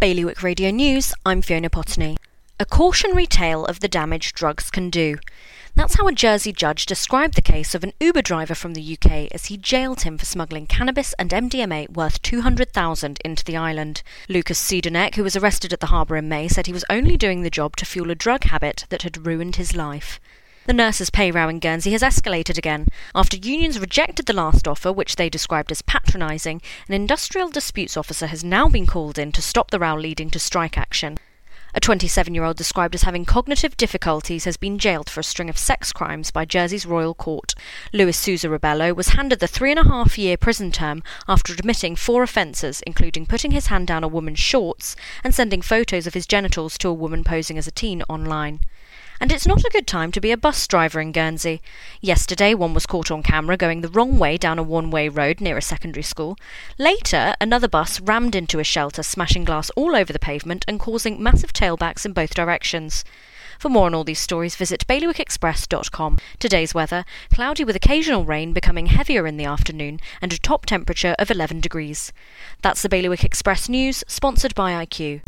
Bailiwick Radio News, I'm Fiona Potney. A cautionary tale of the damage drugs can do. That's how a Jersey judge described the case of an Uber driver from the UK as he jailed him for smuggling cannabis and MDMA worth 200,000 into the island. Lucas Sidonek, who was arrested at the harbour in May, said he was only doing the job to fuel a drug habit that had ruined his life. The nurses' pay row in Guernsey has escalated again. After unions rejected the last offer, which they described as patronising, an industrial disputes officer has now been called in to stop the row leading to strike action. A 27 year old described as having cognitive difficulties has been jailed for a string of sex crimes by Jersey's Royal Court. Luis Souza Rebelo was handed the three and a half year prison term after admitting four offences, including putting his hand down a woman's shorts and sending photos of his genitals to a woman posing as a teen online. And it's not a good time to be a bus driver in Guernsey. Yesterday, one was caught on camera going the wrong way down a one way road near a secondary school. Later, another bus rammed into a shelter, smashing glass all over the pavement and causing massive tailbacks in both directions. For more on all these stories, visit bailiwickexpress.com. Today's weather cloudy with occasional rain becoming heavier in the afternoon and a top temperature of 11 degrees. That's the Bailiwick Express News, sponsored by IQ.